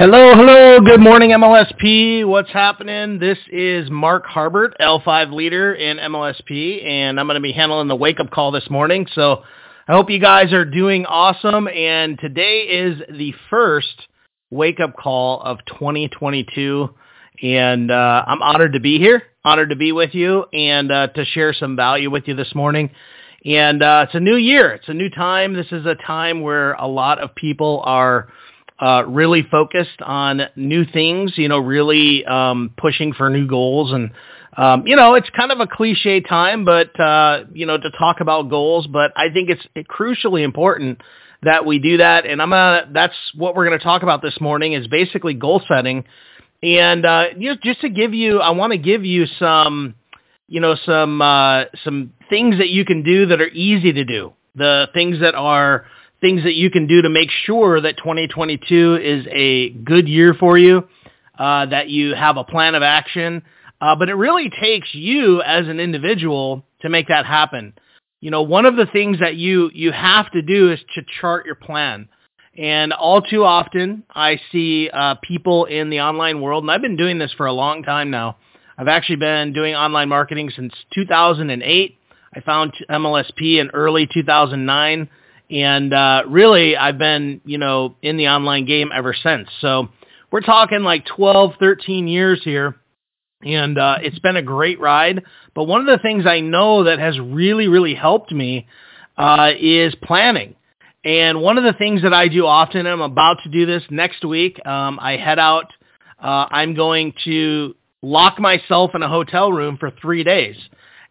Hello, hello. Good morning, MLSP. What's happening? This is Mark Harbert, L5 leader in MLSP, and I'm going to be handling the wake up call this morning. So I hope you guys are doing awesome. And today is the first wake up call of 2022. And uh, I'm honored to be here, honored to be with you and uh, to share some value with you this morning. And uh, it's a new year. It's a new time. This is a time where a lot of people are uh, really focused on new things, you know, really um, pushing for new goals. And, um, you know, it's kind of a cliche time, but, uh, you know, to talk about goals, but I think it's crucially important that we do that. And I'm gonna, that's what we're going to talk about this morning is basically goal setting. And, uh, you know, just to give you, I want to give you some, you know, some, uh, some things that you can do that are easy to do. The things that are, things that you can do to make sure that 2022 is a good year for you, uh, that you have a plan of action. Uh, but it really takes you as an individual to make that happen. You know, one of the things that you, you have to do is to chart your plan. And all too often, I see uh, people in the online world, and I've been doing this for a long time now. I've actually been doing online marketing since 2008. I found MLSP in early 2009. And uh, really, I've been, you know, in the online game ever since. So we're talking like 12, 13 years here. And uh, it's been a great ride. But one of the things I know that has really, really helped me uh, is planning. And one of the things that I do often, I'm about to do this next week, um, I head out. Uh, I'm going to lock myself in a hotel room for three days.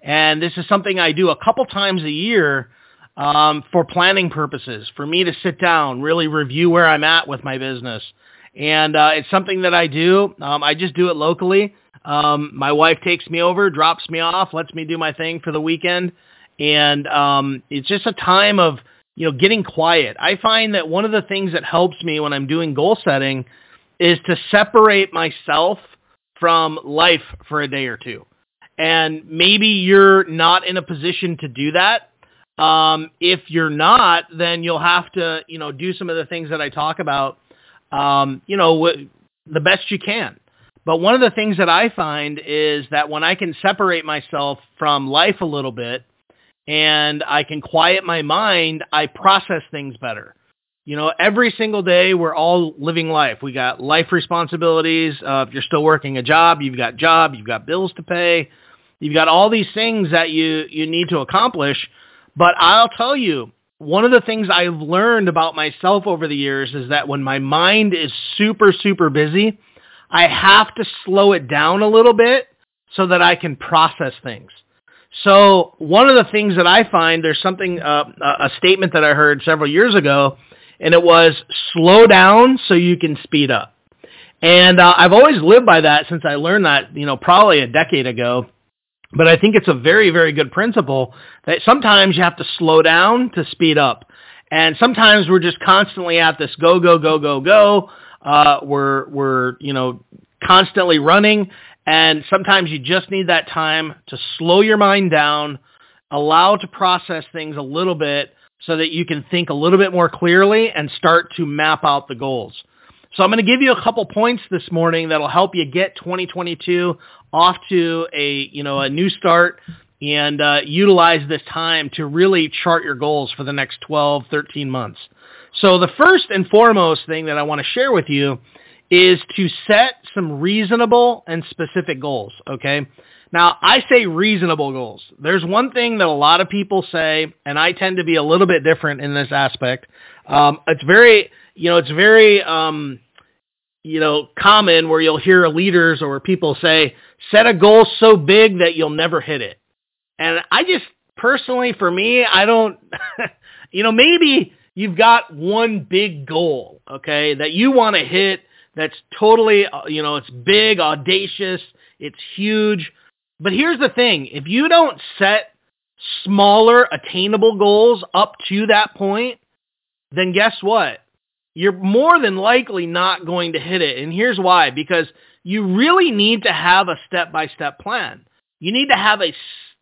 And this is something I do a couple times a year um, for planning purposes, for me to sit down, really review where I'm at with my business. And uh, it's something that I do. Um, I just do it locally. Um, my wife takes me over, drops me off, lets me do my thing for the weekend. And um, it's just a time of, you know, getting quiet. I find that one of the things that helps me when I'm doing goal setting is to separate myself from life for a day or two. And maybe you're not in a position to do that. Um, if you're not, then you'll have to, you know, do some of the things that I talk about, um, you know, w- the best you can. But one of the things that I find is that when I can separate myself from life a little bit and I can quiet my mind, I process things better. You know, every single day we're all living life. We got life responsibilities. Uh, if you're still working a job, you've got job, you've got bills to pay. You've got all these things that you, you need to accomplish. But I'll tell you, one of the things I've learned about myself over the years is that when my mind is super, super busy, I have to slow it down a little bit so that I can process things. So one of the things that I find, there's something, uh, a statement that I heard several years ago, and it was slow down so you can speed up. And uh, I've always lived by that since I learned that, you know, probably a decade ago. But I think it's a very, very good principle that sometimes you have to slow down to speed up. And sometimes we're just constantly at this go, go, go, go, go. Uh, we're, we're, you know, constantly running. And sometimes you just need that time to slow your mind down, allow to process things a little bit so that you can think a little bit more clearly and start to map out the goals. So I'm going to give you a couple points this morning that'll help you get 2022 off to a, you know, a new start and uh, utilize this time to really chart your goals for the next 12, 13 months. So the first and foremost thing that I want to share with you is to set some reasonable and specific goals, okay? Now, I say reasonable goals. There's one thing that a lot of people say, and I tend to be a little bit different in this aspect. Um, it's very, you know, it's very, um, you know, common where you'll hear leaders or people say, set a goal so big that you'll never hit it. And I just personally, for me, I don't, you know, maybe you've got one big goal, okay, that you want to hit that's totally, uh, you know, it's big, audacious, it's huge. But here's the thing. If you don't set smaller attainable goals up to that point, then guess what? You're more than likely not going to hit it. And here's why, because you really need to have a step-by-step plan. You need to have a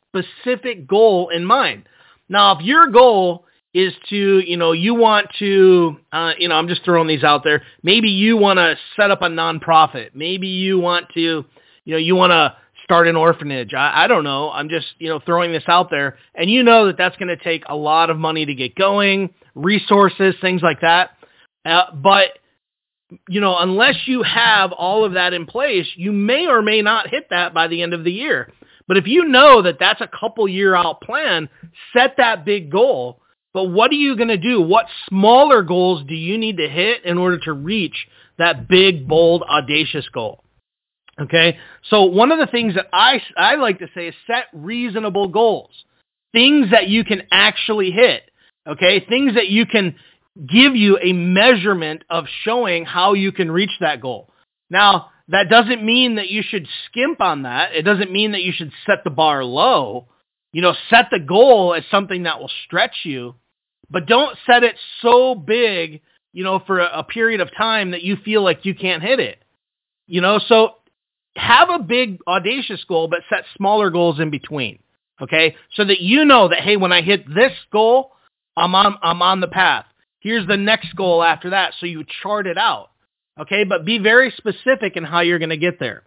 specific goal in mind. Now, if your goal is to, you know, you want to, uh, you know, I'm just throwing these out there. Maybe you want to set up a nonprofit. Maybe you want to, you know, you want to start an orphanage. I, I don't know. I'm just, you know, throwing this out there. And you know that that's going to take a lot of money to get going, resources, things like that. Uh, but, you know, unless you have all of that in place, you may or may not hit that by the end of the year. But if you know that that's a couple year out plan, set that big goal. But what are you going to do? What smaller goals do you need to hit in order to reach that big, bold, audacious goal? Okay. So one of the things that I, I like to say is set reasonable goals. Things that you can actually hit. Okay. Things that you can give you a measurement of showing how you can reach that goal. Now, that doesn't mean that you should skimp on that. It doesn't mean that you should set the bar low. You know, set the goal as something that will stretch you, but don't set it so big, you know, for a, a period of time that you feel like you can't hit it. You know, so have a big audacious goal, but set smaller goals in between. Okay. So that you know that, hey, when I hit this goal, I'm on, I'm on the path. Here's the next goal after that. So you chart it out. Okay. But be very specific in how you're going to get there.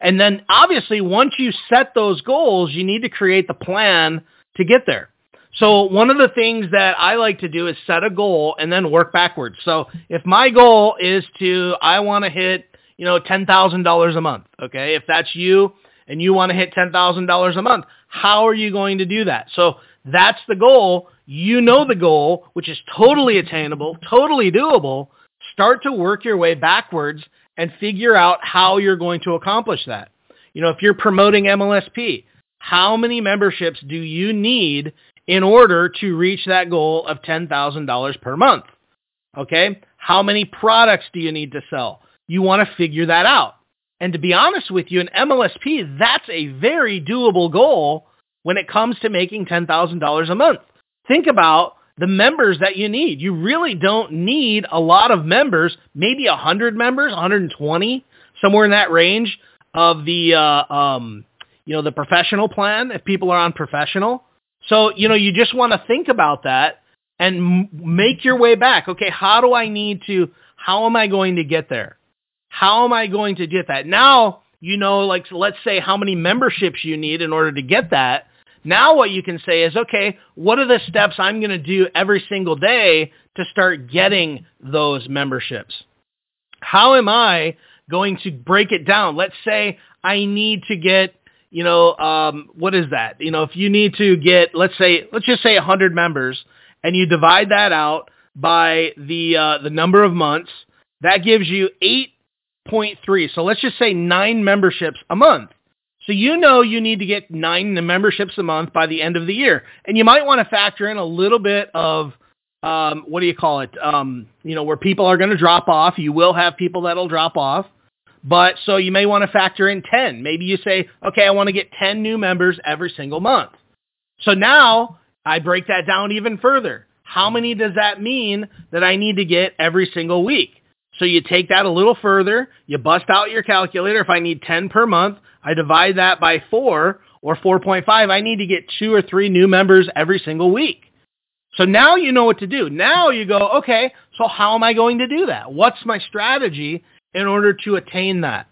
And then obviously once you set those goals, you need to create the plan to get there. So one of the things that I like to do is set a goal and then work backwards. So if my goal is to, I want to hit you know, $10,000 a month. Okay. If that's you and you want to hit $10,000 a month, how are you going to do that? So that's the goal. You know the goal, which is totally attainable, totally doable. Start to work your way backwards and figure out how you're going to accomplish that. You know, if you're promoting MLSP, how many memberships do you need in order to reach that goal of $10,000 per month? Okay. How many products do you need to sell? You want to figure that out. And to be honest with you, in MLSP, that's a very doable goal when it comes to making $10,000 a month. Think about the members that you need. You really don't need a lot of members, maybe 100 members, 120, somewhere in that range of the, uh, um, you know, the professional plan if people are on professional. So, you know, you just want to think about that and m- make your way back. Okay, how do I need to, how am I going to get there? How am I going to get that? Now, you know, like let's say how many memberships you need in order to get that. Now what you can say is, okay, what are the steps I'm going to do every single day to start getting those memberships? How am I going to break it down? Let's say I need to get, you know, um, what is that? You know, if you need to get, let's say, let's just say 100 members, and you divide that out by the uh, the number of months, that gives you eight 0.3. So let's just say nine memberships a month. So you know you need to get nine memberships a month by the end of the year. And you might want to factor in a little bit of, um, what do you call it? Um, you know, where people are going to drop off. You will have people that'll drop off. But so you may want to factor in 10. Maybe you say, okay, I want to get 10 new members every single month. So now I break that down even further. How many does that mean that I need to get every single week? So you take that a little further, you bust out your calculator. If I need 10 per month, I divide that by 4 or 4.5. I need to get two or three new members every single week. So now you know what to do. Now you go, okay, so how am I going to do that? What's my strategy in order to attain that?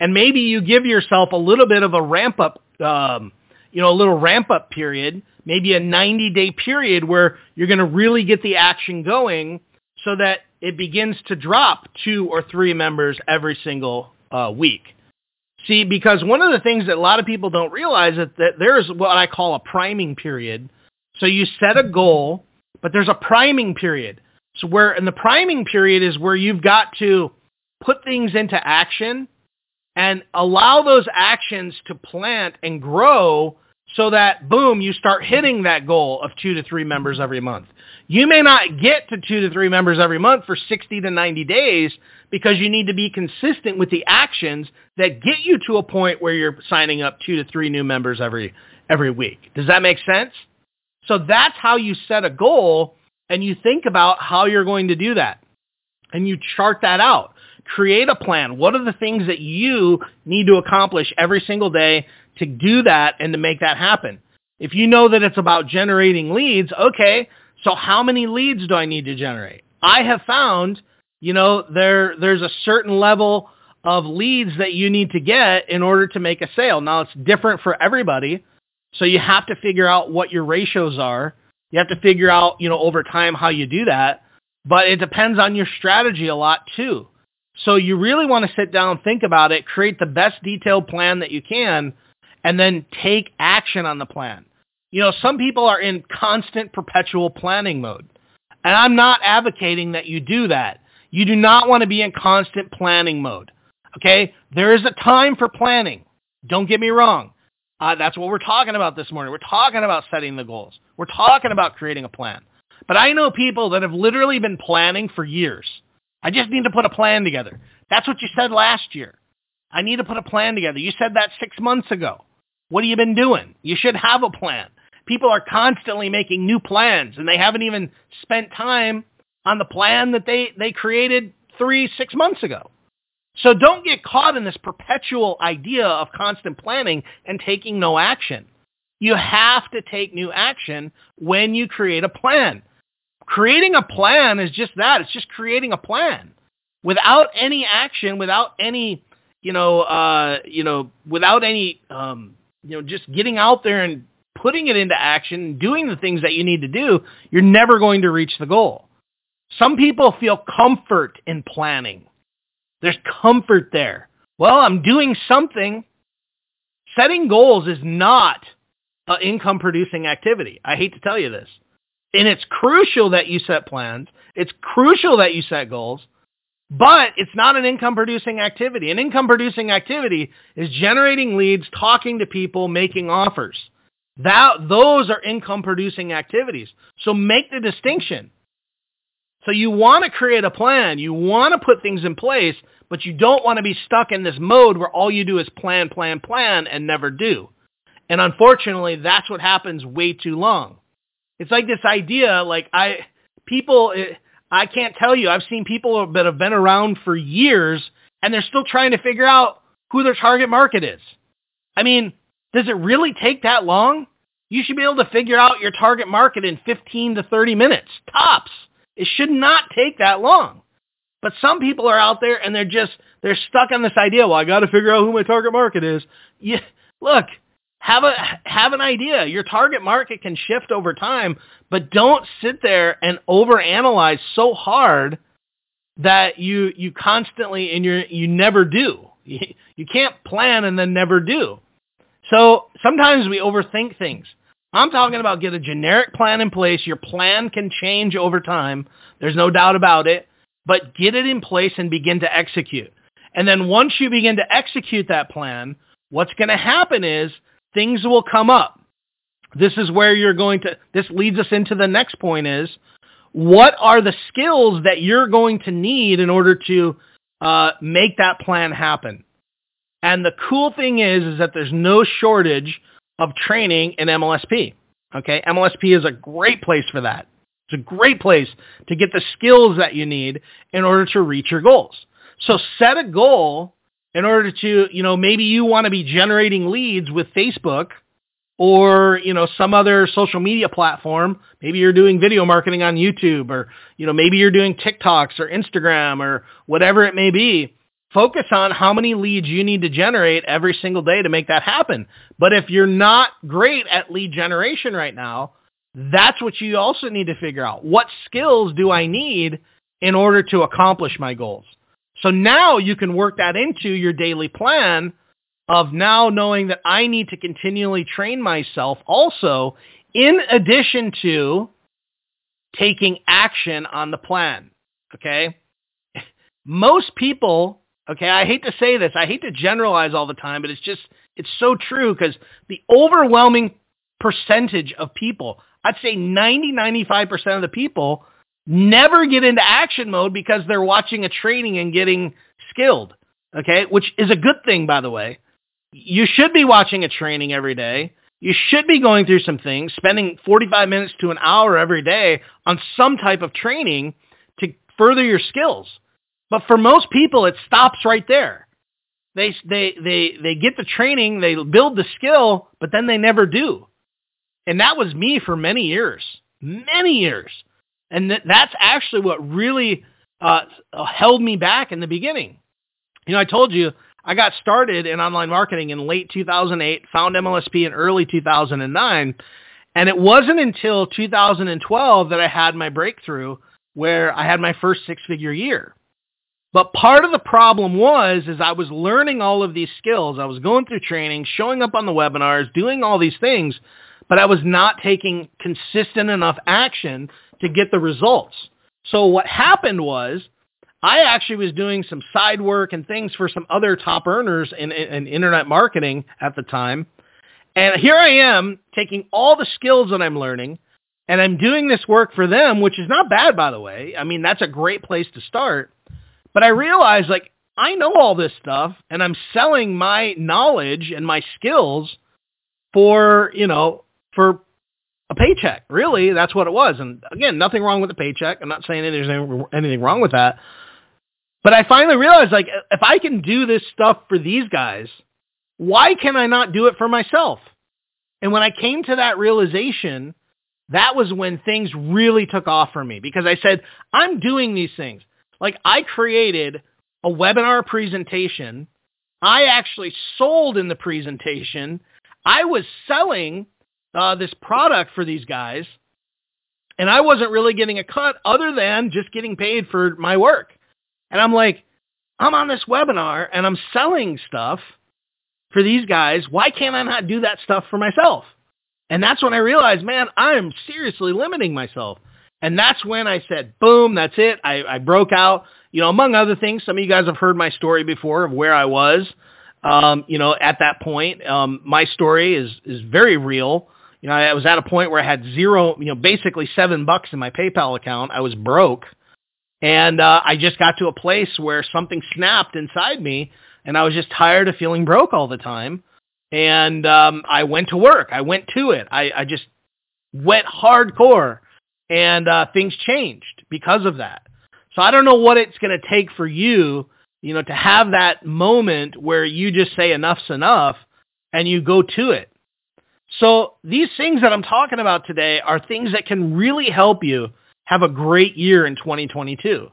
And maybe you give yourself a little bit of a ramp up, um, you know, a little ramp up period, maybe a 90 day period where you're going to really get the action going so that it begins to drop two or three members every single uh, week. See, because one of the things that a lot of people don't realize is that there's what I call a priming period. So you set a goal, but there's a priming period. So where in the priming period is where you've got to put things into action and allow those actions to plant and grow so that boom, you start hitting that goal of two to three members every month. You may not get to two to three members every month for 60 to 90 days because you need to be consistent with the actions that get you to a point where you're signing up two to three new members every, every week. Does that make sense? So that's how you set a goal and you think about how you're going to do that. And you chart that out. Create a plan. What are the things that you need to accomplish every single day to do that and to make that happen? If you know that it's about generating leads, okay, so how many leads do I need to generate? I have found, you know, there there's a certain level of leads that you need to get in order to make a sale. Now it's different for everybody. So you have to figure out what your ratios are. You have to figure out, you know, over time how you do that. But it depends on your strategy a lot too. So you really want to sit down, think about it, create the best detailed plan that you can, and then take action on the plan. You know, some people are in constant perpetual planning mode. And I'm not advocating that you do that. You do not want to be in constant planning mode. Okay? There is a time for planning. Don't get me wrong. Uh, that's what we're talking about this morning. We're talking about setting the goals. We're talking about creating a plan. But I know people that have literally been planning for years. I just need to put a plan together. That's what you said last year. I need to put a plan together. You said that six months ago. What have you been doing? You should have a plan. People are constantly making new plans and they haven't even spent time on the plan that they, they created three, six months ago. So don't get caught in this perpetual idea of constant planning and taking no action. You have to take new action when you create a plan. Creating a plan is just that. It's just creating a plan. Without any action, without any, you know, uh, you know, without any, um, you know, just getting out there and putting it into action, doing the things that you need to do, you're never going to reach the goal. Some people feel comfort in planning. There's comfort there. Well, I'm doing something. Setting goals is not an income producing activity. I hate to tell you this. And it's crucial that you set plans. It's crucial that you set goals, but it's not an income producing activity. An income producing activity is generating leads, talking to people, making offers. That, those are income producing activities. So make the distinction. So you want to create a plan. You want to put things in place, but you don't want to be stuck in this mode where all you do is plan, plan, plan and never do. And unfortunately, that's what happens way too long. It's like this idea, like I, people, eh, I can't tell you, I've seen people that have been around for years and they're still trying to figure out who their target market is. I mean, does it really take that long? You should be able to figure out your target market in 15 to 30 minutes, tops. It should not take that long. But some people are out there and they're just, they're stuck on this idea, well, I got to figure out who my target market is. Yeah, look, have a, have an idea. Your target market can shift over time, but don't sit there and overanalyze so hard that you, you constantly and you you never do. You, you can't plan and then never do. So sometimes we overthink things. I'm talking about get a generic plan in place. Your plan can change over time. There's no doubt about it, but get it in place and begin to execute. And then once you begin to execute that plan, what's going to happen is things will come up. This is where you're going to, this leads us into the next point is, what are the skills that you're going to need in order to uh, make that plan happen? And the cool thing is, is that there's no shortage of training in MLSP. Okay, MLSP is a great place for that. It's a great place to get the skills that you need in order to reach your goals. So set a goal in order to, you know, maybe you want to be generating leads with Facebook or, you know, some other social media platform. Maybe you're doing video marketing on YouTube or, you know, maybe you're doing TikToks or Instagram or whatever it may be. Focus on how many leads you need to generate every single day to make that happen. But if you're not great at lead generation right now, that's what you also need to figure out. What skills do I need in order to accomplish my goals? So now you can work that into your daily plan of now knowing that I need to continually train myself also in addition to taking action on the plan. Okay. Most people Okay, I hate to say this. I hate to generalize all the time, but it's just, it's so true because the overwhelming percentage of people, I'd say 90, 95% of the people never get into action mode because they're watching a training and getting skilled. Okay, which is a good thing, by the way. You should be watching a training every day. you should be going through some things, spending 45 minutes to an hour every day on some type of training to further your skills. But for most people, it stops right there. They, they, they, they get the training, they build the skill, but then they never do. And that was me for many years, many years. And th- that's actually what really uh, held me back in the beginning. You know, I told you I got started in online marketing in late 2008, found MLSP in early 2009, and it wasn't until 2012 that I had my breakthrough where I had my first six-figure year. But part of the problem was is I was learning all of these skills. I was going through training, showing up on the webinars, doing all these things, but I was not taking consistent enough action to get the results. So what happened was I actually was doing some side work and things for some other top earners in, in, in, internet marketing at the time. And here I am taking all the skills that I'm learning and I'm doing this work for them, which is not bad, by the way. I mean, that's a great place to start. But I realized like I know all this stuff and I'm selling my knowledge and my skills for, you know, for a paycheck. Really, that's what it was. And again, nothing wrong with the paycheck. I'm not saying there's anything wrong with that. But I finally realized, like, if I can do this stuff for these guys, why can I not do it for myself? And when I came to that realization, that was when things really took off for me because I said, I'm doing these things. Like, I created a webinar presentation. I actually sold in the presentation. I was selling uh, this product for these guys, and I wasn't really getting a cut other than just getting paid for my work. And I'm like, I'm on this webinar and I'm selling stuff for these guys. Why can't I not do that stuff for myself? And that's when I realized, man, I'm seriously limiting myself. And that's when I said, boom, that's it. I, I broke out. You know, among other things, some of you guys have heard my story before of where I was. Um, you know, at that point, um, my story is is very real. You know, I was at a point where I had zero, you know, basically seven bucks in my PayPal account. I was broke. And uh, I just got to a place where something snapped inside me, and I was just tired of feeling broke all the time. And um, I went to work. I went to it. I, I just went hardcore, and uh, things changed because of that. So I don't know what it's going to take for you, you know, to have that moment where you just say enough's enough, and you go to it. So these things that I'm talking about today are things that can really help you have a great year in 2022.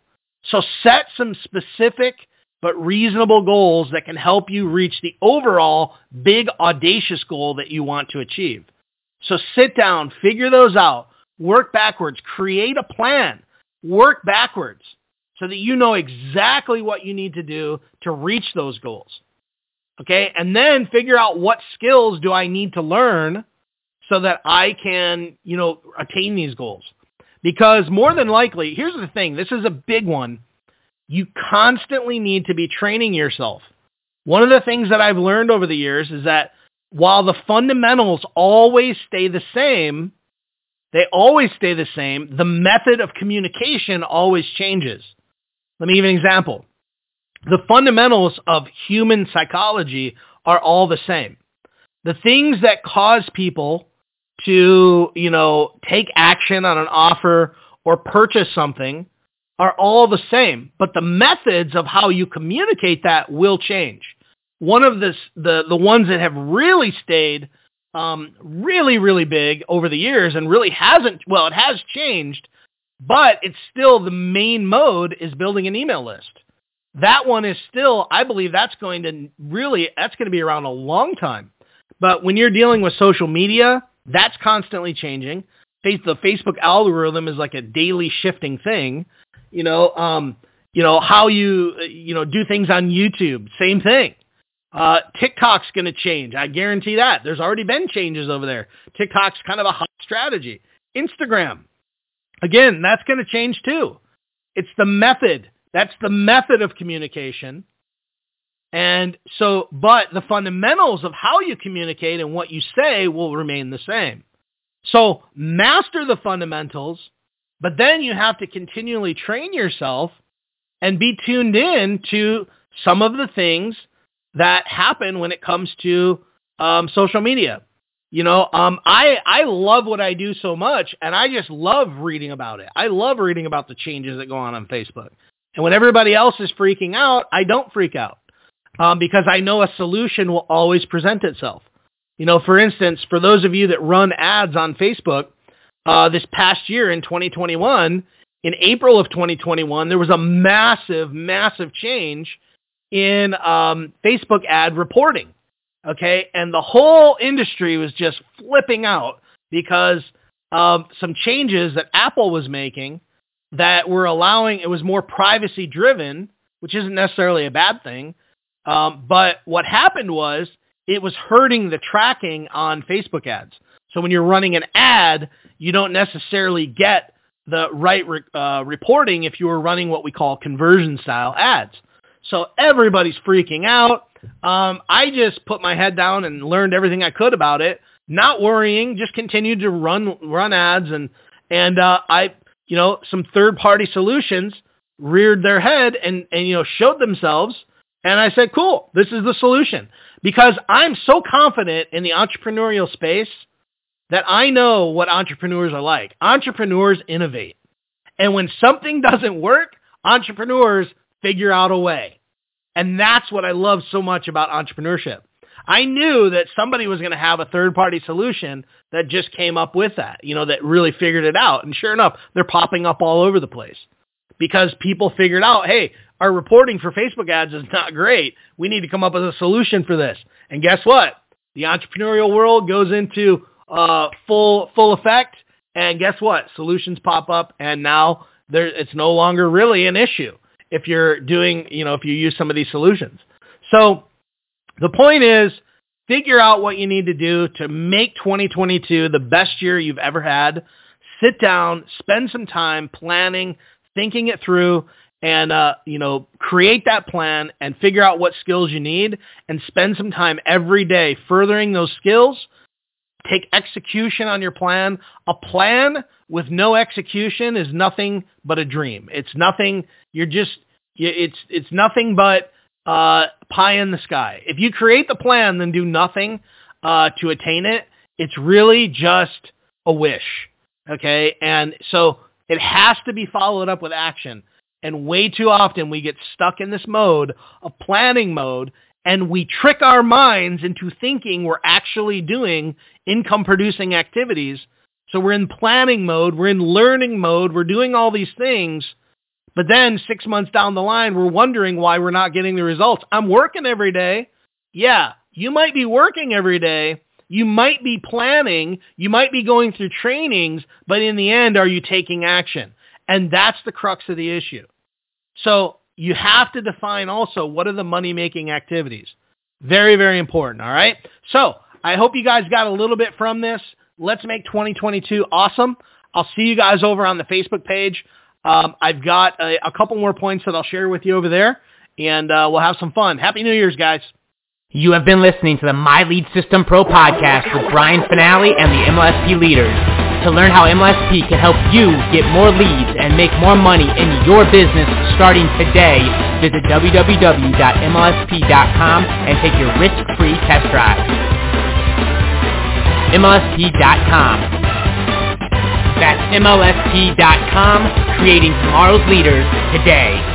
So set some specific but reasonable goals that can help you reach the overall big audacious goal that you want to achieve. So sit down, figure those out, work backwards, create a plan, work backwards so that you know exactly what you need to do to reach those goals. Okay. And then figure out what skills do I need to learn so that I can, you know, attain these goals. Because more than likely, here's the thing, this is a big one. You constantly need to be training yourself. One of the things that I've learned over the years is that while the fundamentals always stay the same, they always stay the same, the method of communication always changes. Let me give an example. The fundamentals of human psychology are all the same. The things that cause people to, you know, take action on an offer or purchase something are all the same, but the methods of how you communicate that will change. One of the the, the ones that have really stayed um, really, really big over the years and really hasn't, well, it has changed, but it's still the main mode is building an email list. That one is still, I believe that's going to really, that's going to be around a long time. But when you're dealing with social media, that's constantly changing. The Facebook algorithm is like a daily shifting thing. You know, um, you know how you you know do things on YouTube. Same thing. Uh, TikTok's going to change. I guarantee that. There's already been changes over there. TikTok's kind of a hot strategy. Instagram, again, that's going to change too. It's the method. That's the method of communication. And so, but the fundamentals of how you communicate and what you say will remain the same. So master the fundamentals, but then you have to continually train yourself and be tuned in to some of the things that happen when it comes to um, social media. You know, um, I I love what I do so much, and I just love reading about it. I love reading about the changes that go on on Facebook. And when everybody else is freaking out, I don't freak out um, because I know a solution will always present itself. You know, for instance, for those of you that run ads on Facebook, uh, this past year in 2021, in April of 2021, there was a massive, massive change in um, Facebook ad reporting. Okay, and the whole industry was just flipping out because of some changes that Apple was making that were allowing it was more privacy driven, which isn't necessarily a bad thing. Um, but what happened was it was hurting the tracking on Facebook ads. So when you're running an ad, you don't necessarily get the right re- uh, reporting if you were running what we call conversion style ads. So everybody's freaking out. Um, I just put my head down and learned everything I could about it, not worrying, just continued to run run ads and and uh, I you know some third party solutions reared their head and and you know showed themselves and I said, cool, this is the solution. Because I'm so confident in the entrepreneurial space that I know what entrepreneurs are like. Entrepreneurs innovate. And when something doesn't work, entrepreneurs figure out a way. And that's what I love so much about entrepreneurship. I knew that somebody was going to have a third party solution that just came up with that, you know, that really figured it out. And sure enough, they're popping up all over the place because people figured out, hey, our reporting for Facebook ads is not great. We need to come up with a solution for this. And guess what? The entrepreneurial world goes into uh, full full effect. And guess what? Solutions pop up, and now there it's no longer really an issue if you're doing, you know, if you use some of these solutions. So the point is, figure out what you need to do to make 2022 the best year you've ever had. Sit down, spend some time planning, thinking it through, and uh, you know create that plan and figure out what skills you need and spend some time every day furthering those skills. Take execution on your plan. A plan with no execution is nothing but a dream. It's nothing you're just it's it's nothing but uh, pie in the sky if you create the plan then do nothing uh, to attain it it's really just a wish okay and so it has to be followed up with action and way too often we get stuck in this mode of planning mode and we trick our minds into thinking we're actually doing income producing activities. So we're in planning mode, we're in learning mode, we're doing all these things. But then six months down the line, we're wondering why we're not getting the results. I'm working every day. Yeah, you might be working every day. You might be planning. You might be going through trainings, but in the end, are you taking action? And that's the crux of the issue. So you have to define also what are the money making activities. Very, very important. All right. So I hope you guys got a little bit from this. Let's make 2022 awesome. I'll see you guys over on the Facebook page. Um, I've got a, a, couple more points that I'll share with you over there, and uh, we'll have some fun. Happy New Year's, guys. You have been listening to the My Lead System Pro podcast with Brian Fanale and the MLSP leaders. To learn how MLSP can help you get more leads and make more money in your business starting today, visit www.mlsp.com and take your risk-free test drive. MLSP.com. That's MLSP.com, creating tomorrow's leaders today.